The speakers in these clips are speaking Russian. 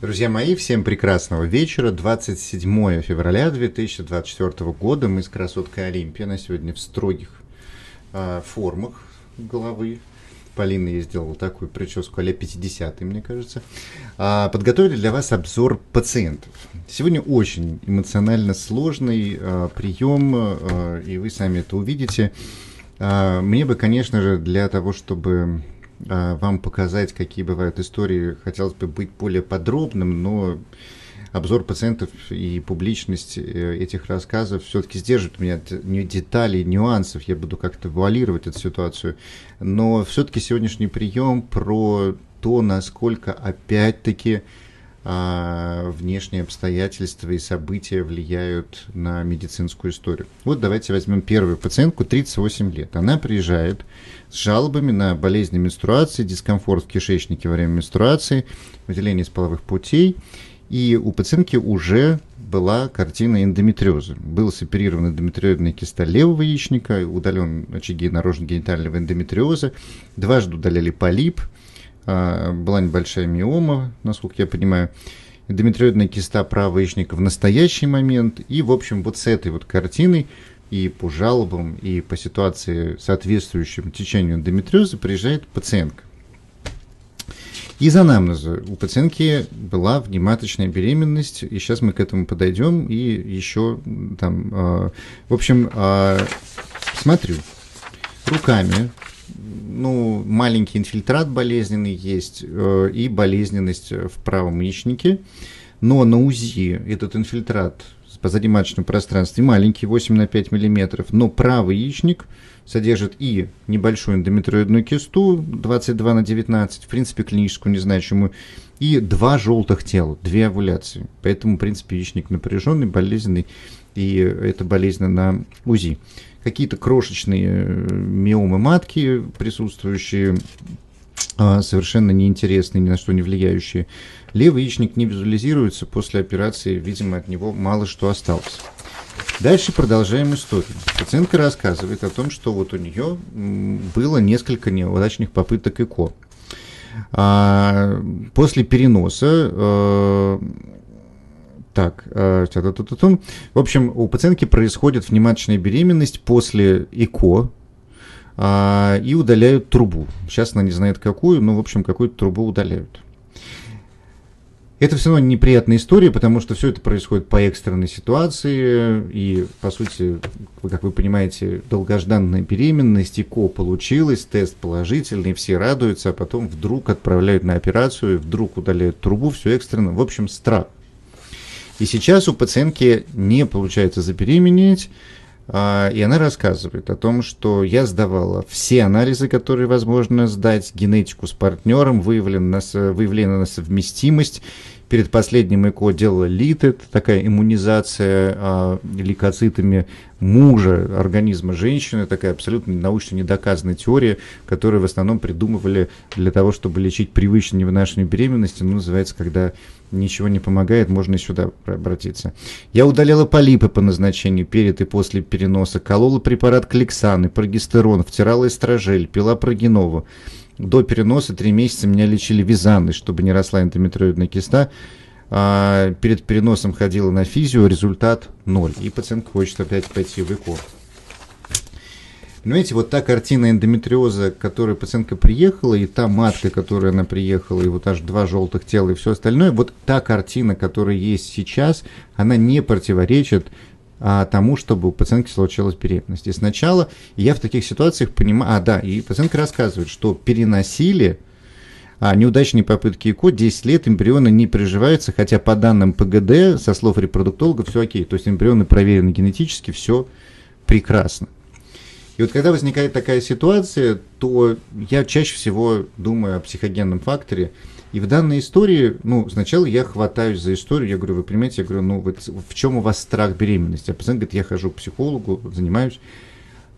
Друзья мои, всем прекрасного вечера. 27 февраля 2024 года. Мы с красоткой Олимпия на сегодня в строгих э, формах головы. Полина ей сделала такую прическу а 50 мне кажется. А, подготовили для вас обзор пациентов. Сегодня очень эмоционально сложный а, прием, а, и вы сами это увидите. А, мне бы, конечно же, для того, чтобы вам показать, какие бывают истории. Хотелось бы быть более подробным, но обзор пациентов и публичность э, этих рассказов все-таки сдержит меня не деталей, нюансов. Я буду как-то вуалировать эту ситуацию. Но все-таки сегодняшний прием про то, насколько опять-таки а, внешние обстоятельства и события влияют на медицинскую историю. Вот давайте возьмем первую пациентку, 38 лет. Она приезжает с жалобами на болезни менструации, дискомфорт в кишечнике во время менструации, выделение из половых путей. И у пациентки уже была картина эндометриоза. Был соперирован эндометриозная киста левого яичника, удален очаги наружно-генитального эндометриоза, дважды удаляли полип – была небольшая миома, насколько я понимаю, эндометриозная киста правого яичника в настоящий момент. И, в общем, вот с этой вот картиной и по жалобам, и по ситуации, соответствующему течению эндометриоза, приезжает пациентка. Из анамнеза у пациентки была внематочная беременность, и сейчас мы к этому подойдем, и еще там, э, в общем, э, смотрю, руками ну, маленький инфильтрат болезненный есть э, и болезненность в правом яичнике. Но на УЗИ этот инфильтрат в позадиматочном пространстве маленький, 8 на 5 мм, но правый яичник содержит и небольшую эндометриоидную кисту 22 на 19, в принципе, клиническую незначимую, и два желтых тела, две овуляции. Поэтому, в принципе, яичник напряженный, болезненный, и это болезненно на УЗИ какие-то крошечные э, миомы матки присутствующие, а, совершенно неинтересные, ни на что не влияющие. Левый яичник не визуализируется после операции, видимо, от него мало что осталось. Дальше продолжаем историю. Пациентка рассказывает о том, что вот у нее было несколько неудачных попыток ЭКО. А, после переноса э, так, э, в общем, у пациентки происходит внематочная беременность после ЭКО, а, и удаляют трубу. Сейчас она не знает какую, но, в общем, какую-то трубу удаляют. Это все равно неприятная история, потому что все это происходит по экстренной ситуации, и, по сути, как вы понимаете, долгожданная беременность, ЭКО получилось, тест положительный, все радуются, а потом вдруг отправляют на операцию, вдруг удаляют трубу, все экстренно. В общем, страх. И сейчас у пациентки не получается забеременеть, а, и она рассказывает о том, что я сдавала все анализы, которые возможно сдать, генетику с партнером, выявлена, выявлена на совместимость. Перед последним ЭКО делала ЛИТЭТ, такая иммунизация а, лейкоцитами мужа организма женщины, такая абсолютно научно недоказанная теория, которую в основном придумывали для того, чтобы лечить привычную невынашивание беременности, ну, называется, когда ничего не помогает, можно и сюда обратиться. Я удаляла полипы по назначению перед и после переноса, колола препарат кликсан прогестерон, втирала эстрожель, пила прогенову. До переноса три месяца меня лечили визанной, чтобы не росла эндометриоидная киста. А перед переносом ходила на физио, результат ноль. И пациентка хочет опять пойти в ЭКО. Понимаете, вот та картина эндометриоза, к которой пациентка приехала, и та матка, которая она приехала, и вот аж два желтых тела и все остальное, вот та картина, которая есть сейчас, она не противоречит а, тому, чтобы у пациентки случилась беременность. И сначала я в таких ситуациях понимаю, а да, и пациентка рассказывает, что переносили а, неудачные попытки ЭКО 10 лет эмбрионы не приживаются, хотя по данным ПГД, со слов репродуктолога, все окей. То есть эмбрионы проверены генетически, все прекрасно. И вот когда возникает такая ситуация, то я чаще всего думаю о психогенном факторе. И в данной истории, ну, сначала я хватаюсь за историю, я говорю, вы понимаете, я говорю, ну, вот в чем у вас страх беременности? А пациент говорит, я хожу к психологу, занимаюсь.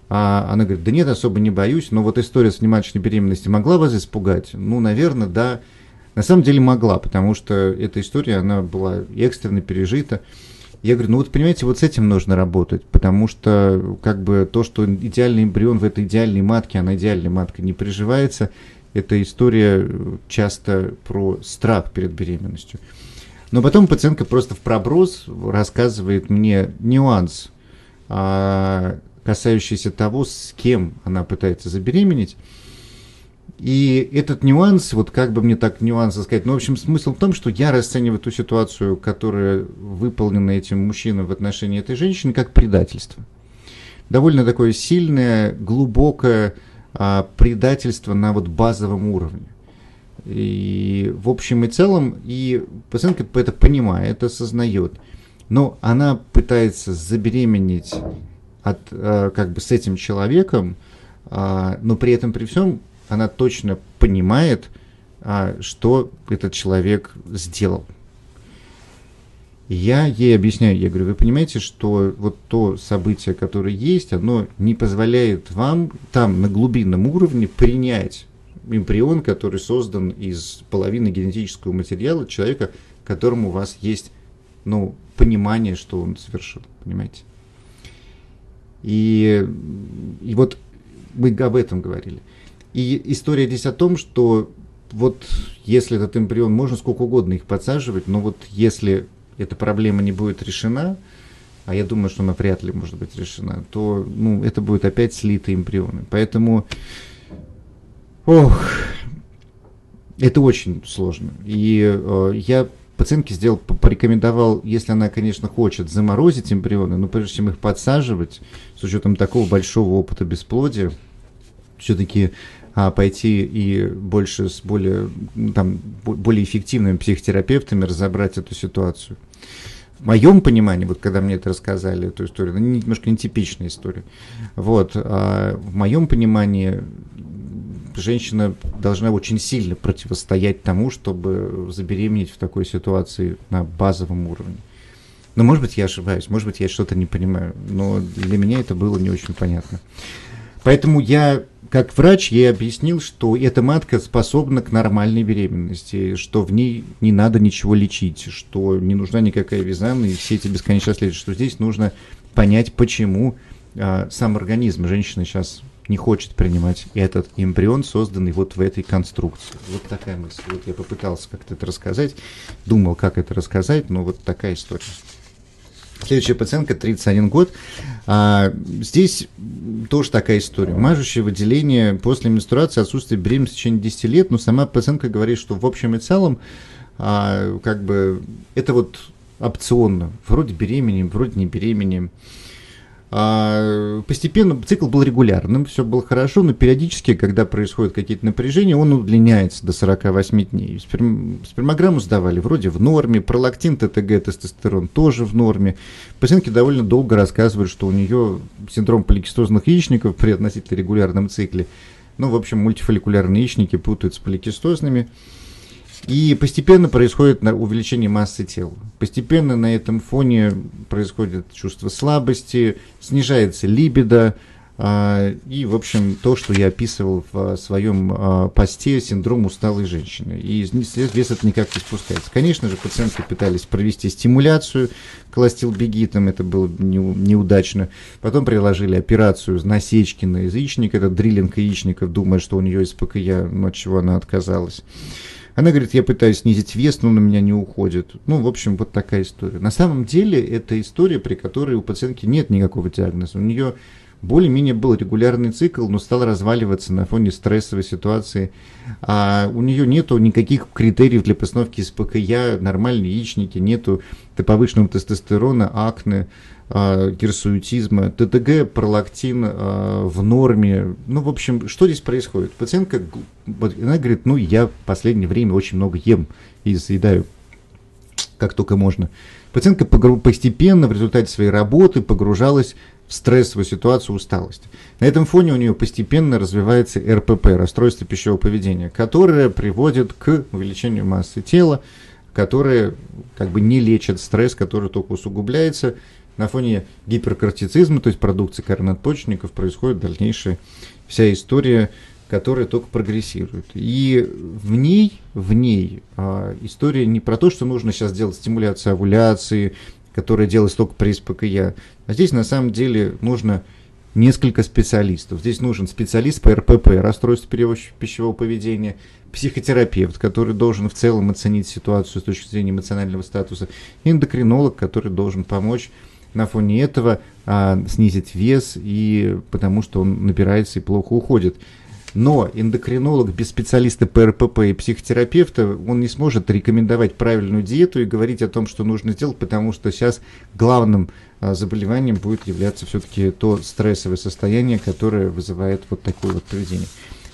А она говорит, да нет, особо не боюсь, но вот история с внематочной беременностью могла вас испугать? Ну, наверное, да. На самом деле могла, потому что эта история, она была экстренно пережита. Я говорю, ну вот понимаете, вот с этим нужно работать, потому что как бы то, что идеальный эмбрион в этой идеальной матке, она идеальной маткой не приживается, эта история э, часто про страх перед беременностью. Но потом пациентка просто в проброс рассказывает мне нюанс, а, касающийся того, с кем она пытается забеременеть. И этот нюанс, вот как бы мне так нюансы сказать, ну, в общем, смысл в том, что я расцениваю ту ситуацию, которая выполнена этим мужчиной в отношении этой женщины, как предательство. Довольно такое сильное, глубокое а, предательство на вот базовом уровне. И в общем и целом, и пациентка это понимает, осознает, но она пытается забеременеть от, а, как бы с этим человеком, а, но при этом при всем она точно понимает, а, что этот человек сделал. Я ей объясняю, я говорю, вы понимаете, что вот то событие, которое есть, оно не позволяет вам там на глубинном уровне принять эмбрион, который создан из половины генетического материала человека, которому у вас есть ну, понимание, что он совершил, понимаете? И, и вот мы об этом говорили. И история здесь о том, что вот если этот эмбрион, можно сколько угодно их подсаживать, но вот если эта проблема не будет решена, а я думаю, что она вряд ли может быть решена, то ну, это будет опять слитые эмбрионы. Поэтому, ох, это очень сложно. И э, я пациентке сделал, порекомендовал, если она, конечно, хочет заморозить эмбрионы, но прежде чем их подсаживать, с учетом такого большого опыта бесплодия, все-таки а, пойти и больше с более, там, более эффективными психотерапевтами разобрать эту ситуацию. В моем понимании, вот когда мне это рассказали, эту историю, ну, немножко нетипичная история. Вот, а в моем понимании женщина должна очень сильно противостоять тому, чтобы забеременеть в такой ситуации на базовом уровне. Но, может быть, я ошибаюсь, может быть, я что-то не понимаю, но для меня это было не очень понятно. Поэтому я как врач ей объяснил, что эта матка способна к нормальной беременности, что в ней не надо ничего лечить, что не нужна никакая визана и все эти бесконечные следствия, что здесь нужно понять, почему а, сам организм женщины сейчас не хочет принимать этот эмбрион, созданный вот в этой конструкции. Вот такая мысль. Вот я попытался как-то это рассказать, думал, как это рассказать, но вот такая история. Следующая пациентка, 31 год. А, здесь тоже такая история. Мажущее выделение после менструации, отсутствие беременности в течение 10 лет, но сама пациентка говорит, что в общем и целом, а, как бы, это вот опционно. Вроде беременем, вроде не беременем. А, постепенно цикл был регулярным, все было хорошо, но периодически, когда происходят какие-то напряжения, он удлиняется до 48 дней. Сперм... Спермограмму сдавали вроде в норме, пролактин, ТТГ, тестостерон тоже в норме. Пациентки довольно долго рассказывают, что у нее синдром поликистозных яичников при относительно регулярном цикле. Ну, в общем, мультифолликулярные яичники путают с поликистозными. И постепенно происходит увеличение массы тела. Постепенно на этом фоне происходит чувство слабости, снижается либидо, а, и, в общем, то, что я описывал в своем а, посте, синдром усталой женщины. И вес это никак не спускается. Конечно же, пациентки пытались провести стимуляцию колостилбегитом, это было неудачно. Потом приложили операцию насечки на яичник, это дриллинг яичников, думая, что у нее СПКЯ, но от чего она отказалась. Она говорит, я пытаюсь снизить вес, но на меня не уходит. Ну, в общем, вот такая история. На самом деле, это история, при которой у пациентки нет никакого диагноза. У нее более-менее был регулярный цикл, но стал разваливаться на фоне стрессовой ситуации. А у нее нету никаких критериев для постановки СПКЯ, нормальные яичники, нету повышенного тестостерона, акне, гирсуитизма, ТТГ, пролактин а, в норме. Ну, в общем, что здесь происходит? Пациентка, она говорит, ну, я в последнее время очень много ем и съедаю как только можно. Пациентка постепенно в результате своей работы погружалась в стрессовую ситуацию усталость. На этом фоне у нее постепенно развивается РПП, расстройство пищевого поведения, которое приводит к увеличению массы тела, которое как бы не лечит стресс, который только усугубляется. На фоне гиперкортицизма, то есть продукции коронадпочечников, происходит дальнейшая вся история, которая только прогрессирует. И в ней, в ней а, история не про то, что нужно сейчас делать стимуляцию овуляции, которая делается только при СПКЯ, а здесь на самом деле нужно несколько специалистов. Здесь нужен специалист по РПП, расстройство пищевого поведения, психотерапевт, который должен в целом оценить ситуацию с точки зрения эмоционального статуса, эндокринолог, который должен помочь на фоне этого а, снизить вес, и потому что он набирается и плохо уходит. Но эндокринолог без специалиста по РПП и психотерапевта, он не сможет рекомендовать правильную диету и говорить о том, что нужно сделать, потому что сейчас главным а, заболеванием будет являться все-таки то стрессовое состояние, которое вызывает вот такое вот поведение.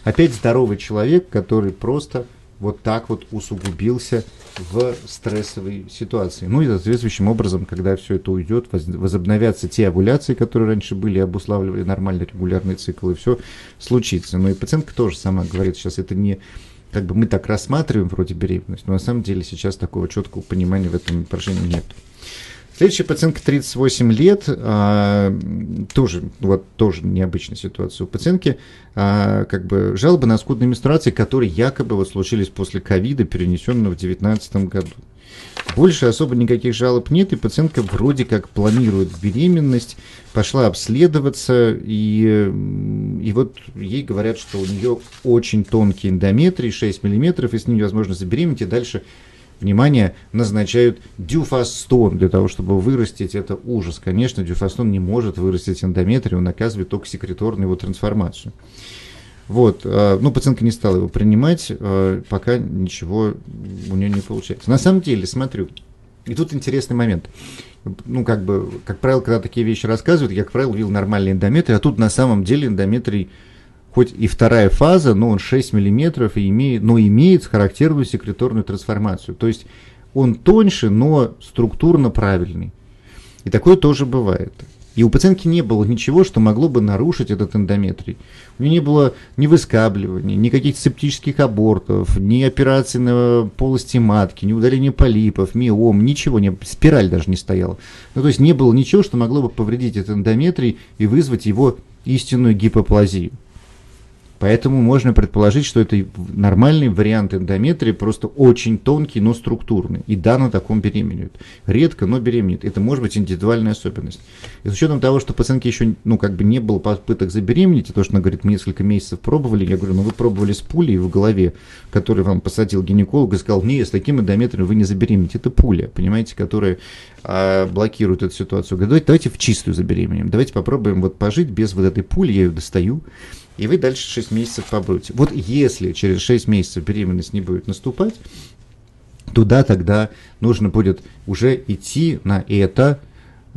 Опять здоровый человек, который просто вот так вот усугубился в стрессовой ситуации. Ну и соответствующим образом, когда все это уйдет, возобновятся те овуляции, которые раньше были, обуславливали нормальный регулярный цикл, и все случится. Но и пациентка тоже сама говорит, сейчас это не как бы мы так рассматриваем вроде беременность, но на самом деле сейчас такого четкого понимания в этом поражении нет. Следующая пациентка 38 лет, а, тоже, вот, тоже необычная ситуация. У пациентки а, как бы жалобы на скудные менструации, которые якобы вот случились после ковида, перенесенного в 2019 году. Больше особо никаких жалоб нет, и пациентка вроде как планирует беременность, пошла обследоваться, и, и вот ей говорят, что у нее очень тонкий эндометрий, 6 мм, и с ним невозможно забеременеть, и дальше внимание, назначают дюфастон для того, чтобы вырастить. Это ужас. Конечно, дюфастон не может вырастить эндометрий, он оказывает только секреторную его трансформацию. Вот, а, ну, пациентка не стала его принимать, а, пока ничего у нее не получается. На самом деле, смотрю, и тут интересный момент. Ну, как бы, как правило, когда такие вещи рассказывают, я, как правило, видел нормальный эндометрий, а тут на самом деле эндометрий хоть и вторая фаза, но он 6 мм, и имеет, но имеет характерную секреторную трансформацию. То есть он тоньше, но структурно правильный. И такое тоже бывает. И у пациентки не было ничего, что могло бы нарушить этот эндометрий. У нее не было ни выскабливания, ни каких-то септических абортов, ни операции на полости матки, ни удаления полипов, миом, ничего, не, спираль даже не стояла. Ну, то есть не было ничего, что могло бы повредить этот эндометрий и вызвать его истинную гипоплазию. Поэтому можно предположить, что это нормальный вариант эндометрии, просто очень тонкий, но структурный. И да, на таком беременеют. Редко, но беременеет. Это может быть индивидуальная особенность. И с учетом того, что пациентки еще ну, как бы не было попыток забеременеть, и то, что она говорит, несколько месяцев пробовали, я говорю, ну вы пробовали с пулей в голове, который вам посадил гинеколог и сказал, не, с таким эндометрием вы не забеременеете. Это пуля, понимаете, которая а, блокирует эту ситуацию. Говорю, давайте, давайте в чистую забеременеем. Давайте попробуем вот пожить без вот этой пули, я ее достаю и вы дальше 6 месяцев побудете. Вот если через 6 месяцев беременность не будет наступать, туда тогда нужно будет уже идти на это,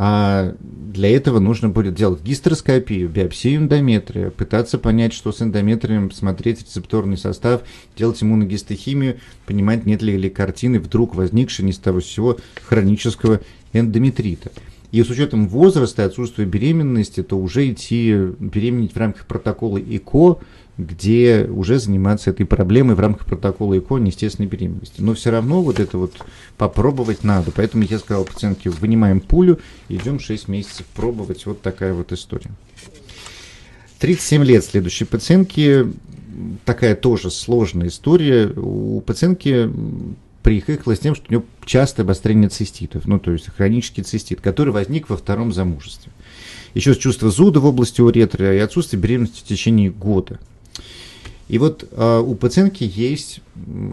а для этого нужно будет делать гистероскопию, биопсию эндометрия, пытаться понять, что с эндометрием, смотреть рецепторный состав, делать иммуногистохимию, понимать, нет ли, ли картины вдруг возникшей ни с того сего хронического эндометрита. И с учетом возраста и отсутствия беременности, то уже идти беременеть в рамках протокола ИКО, где уже заниматься этой проблемой в рамках протокола ИКО неестественной беременности. Но все равно вот это вот попробовать надо. Поэтому я сказал пациентке, вынимаем пулю, идем 6 месяцев пробовать. Вот такая вот история. 37 лет следующей пациентки. Такая тоже сложная история. У пациентки приехала с тем, что у нее частое обострение циститов, ну, то есть хронический цистит, который возник во втором замужестве. Еще чувство зуда в области уретры и отсутствие беременности в течение года. И вот а, у пациентки есть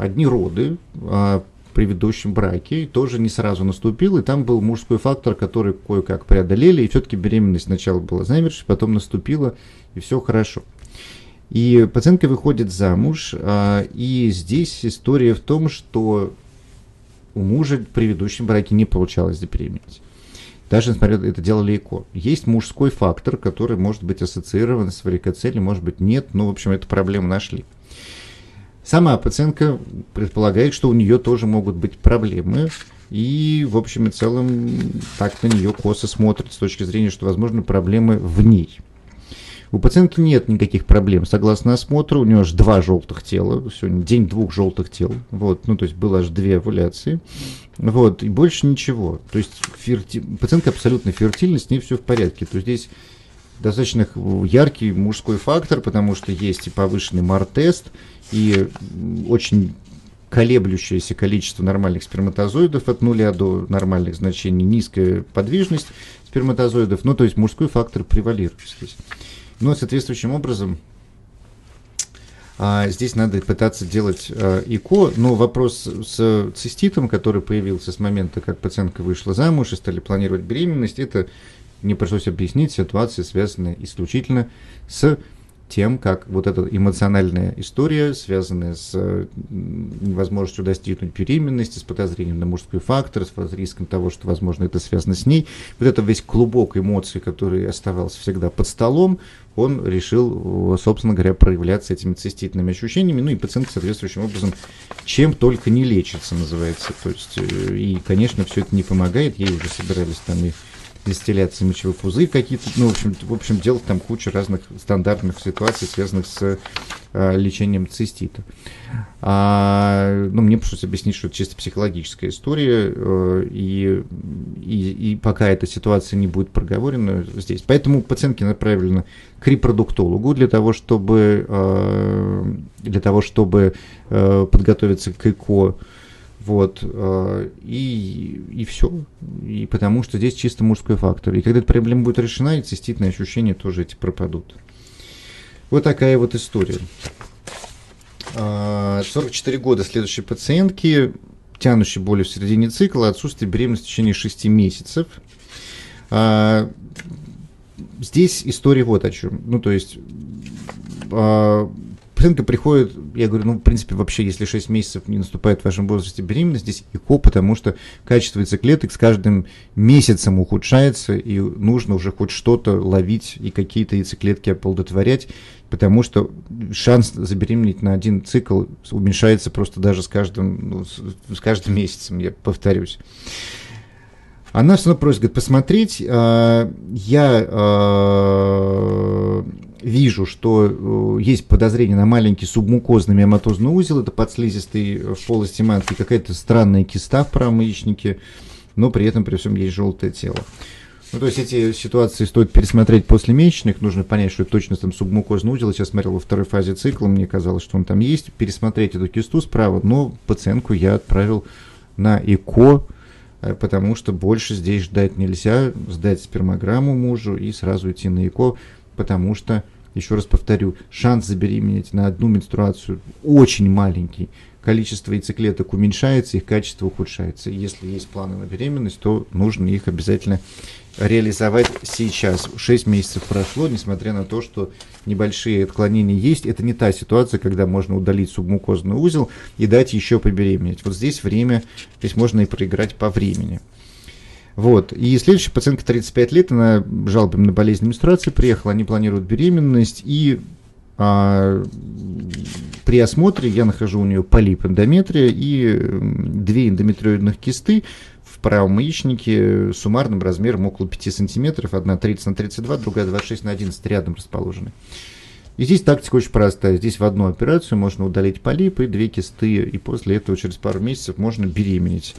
одни роды а, в предыдущем браке, тоже не сразу наступил, и там был мужской фактор, который кое-как преодолели, и все-таки беременность сначала была замершей, потом наступила, и все хорошо. И пациентка выходит замуж, а, и здесь история в том, что у мужа в предыдущем браке не получалось забеременеть. Даже несмотря это делали ЭКО. Есть мужской фактор, который может быть ассоциирован с варикоцелем, может быть нет, но в общем эту проблему нашли. Сама пациентка предполагает, что у нее тоже могут быть проблемы, и в общем и целом так на нее косо смотрят с точки зрения, что возможно проблемы в ней. У пациента нет никаких проблем. Согласно осмотру, у него аж два желтых тела. Сегодня день двух желтых тел. Вот, ну, то есть было аж две овуляции. Вот, и больше ничего. То есть ферти... пациентка абсолютно фертильна, с ней все в порядке. То есть здесь достаточно яркий мужской фактор, потому что есть и повышенный мар-тест, и очень колеблющееся количество нормальных сперматозоидов от нуля до нормальных значений, низкая подвижность сперматозоидов, ну, то есть мужской фактор превалирует здесь. Но соответствующим образом а здесь надо пытаться делать а, ИКО, но вопрос с циститом, который появился с момента, как пациентка вышла замуж и стали планировать беременность, это не пришлось объяснить, ситуация связанная исключительно с тем, как вот эта эмоциональная история, связанная с невозможностью достигнуть беременности, с подозрением на мужской фактор, с риском того, что, возможно, это связано с ней, вот это весь клубок эмоций, который оставался всегда под столом, он решил, собственно говоря, проявляться этими циститными ощущениями, ну и пациент соответствующим образом чем только не лечится, называется. То есть, э, и, конечно, все это не помогает, ей уже собирались там и дистилляции мочевой пузырь какие-то, ну, в общем, в общем, делать там кучу разных стандартных ситуаций, связанных с э, лечением цистита. А, ну, мне пришлось объяснить, что это чисто психологическая история, э, и, и, и пока эта ситуация не будет проговорена здесь. Поэтому пациентки направлены к репродуктологу для того, чтобы, э, для того, чтобы подготовиться к ЭКО, вот, э, и, и все. И потому что здесь чисто мужской фактор. И когда эта проблема будет решена, и циститные ощущения тоже эти пропадут. Вот такая вот история. 44 а, года следующей пациентки, тянущей боли в середине цикла, отсутствие беременности в течение 6 месяцев. А, здесь история вот о чем. Ну, то есть а, пациентка приходит, я говорю, ну, в принципе, вообще, если 6 месяцев не наступает в вашем возрасте беременность, здесь ЭКО, потому что качество яйцеклеток с каждым месяцем ухудшается, и нужно уже хоть что-то ловить и какие-то яйцеклетки оплодотворять, потому что шанс забеременеть на один цикл уменьшается просто даже с каждым, ну, с, каждым месяцем, я повторюсь. Она все равно просит, говорит, посмотреть, э, я э, вижу, что э, есть подозрение на маленький субмукозный миоматозный узел, это подслизистый в полости матки, какая-то странная киста в правом яичнике, но при этом при всем есть желтое тело. Ну, то есть эти ситуации стоит пересмотреть после месячных, нужно понять, что это точно там субмукозный узел. Сейчас смотрел во второй фазе цикла, мне казалось, что он там есть. Пересмотреть эту кисту справа, но пациентку я отправил на ЭКО, э, потому что больше здесь ждать нельзя, сдать спермограмму мужу и сразу идти на ЭКО, потому что, еще раз повторю, шанс забеременеть на одну менструацию очень маленький. Количество яйцеклеток уменьшается, их качество ухудшается. Если есть планы на беременность, то нужно их обязательно реализовать сейчас. Шесть месяцев прошло, несмотря на то, что небольшие отклонения есть. Это не та ситуация, когда можно удалить субмукозный узел и дать еще побеременеть. Вот здесь время, здесь можно и проиграть по времени. Вот. И следующая пациентка 35 лет, она жалобами на болезнь менструации приехала, они планируют беременность, и а, при осмотре я нахожу у нее полип эндометрия и две эндометриоидных кисты в правом яичнике суммарным размером около 5 сантиметров, одна 30 на 32, другая 26 на 11 рядом расположены. И здесь тактика очень простая. Здесь в одну операцию можно удалить полипы, две кисты, и после этого через пару месяцев можно беременеть.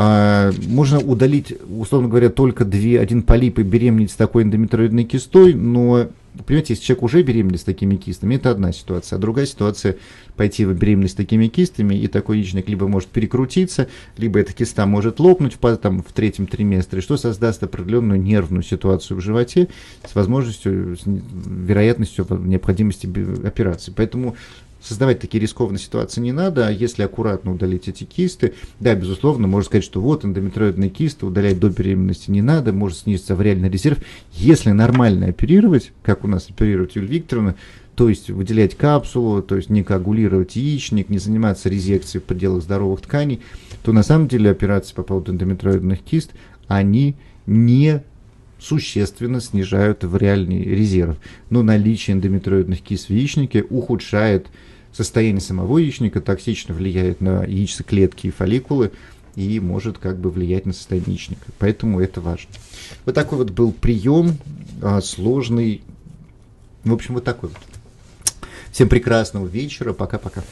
А, можно удалить, условно говоря, только две, один полип и беременеть с такой эндометриоидной кистой, но, понимаете, если человек уже беременный с такими кистами, это одна ситуация, а другая ситуация пойти в беременность с такими кистами, и такой яичник либо может перекрутиться, либо эта киста может лопнуть в, там, в третьем триместре, что создаст определенную нервную ситуацию в животе с возможностью, с вероятностью необходимости операции. Поэтому создавать такие рискованные ситуации не надо, а если аккуратно удалить эти кисты, да, безусловно, можно сказать, что вот эндометриоидные кисты удалять до беременности не надо, может снизиться авриальный резерв. Если нормально оперировать, как у нас оперирует Юлия Викторовна, то есть выделять капсулу, то есть не коагулировать яичник, не заниматься резекцией в пределах здоровых тканей, то на самом деле операции по поводу эндометриоидных кист, они не существенно снижают авриальный резерв. Но наличие эндометриоидных кист в яичнике ухудшает состояние самого яичника, токсично влияет на яйцеклетки и фолликулы и может как бы влиять на состояние яичника. Поэтому это важно. Вот такой вот был прием, а, сложный. В общем, вот такой вот. Всем прекрасного вечера. Пока-пока.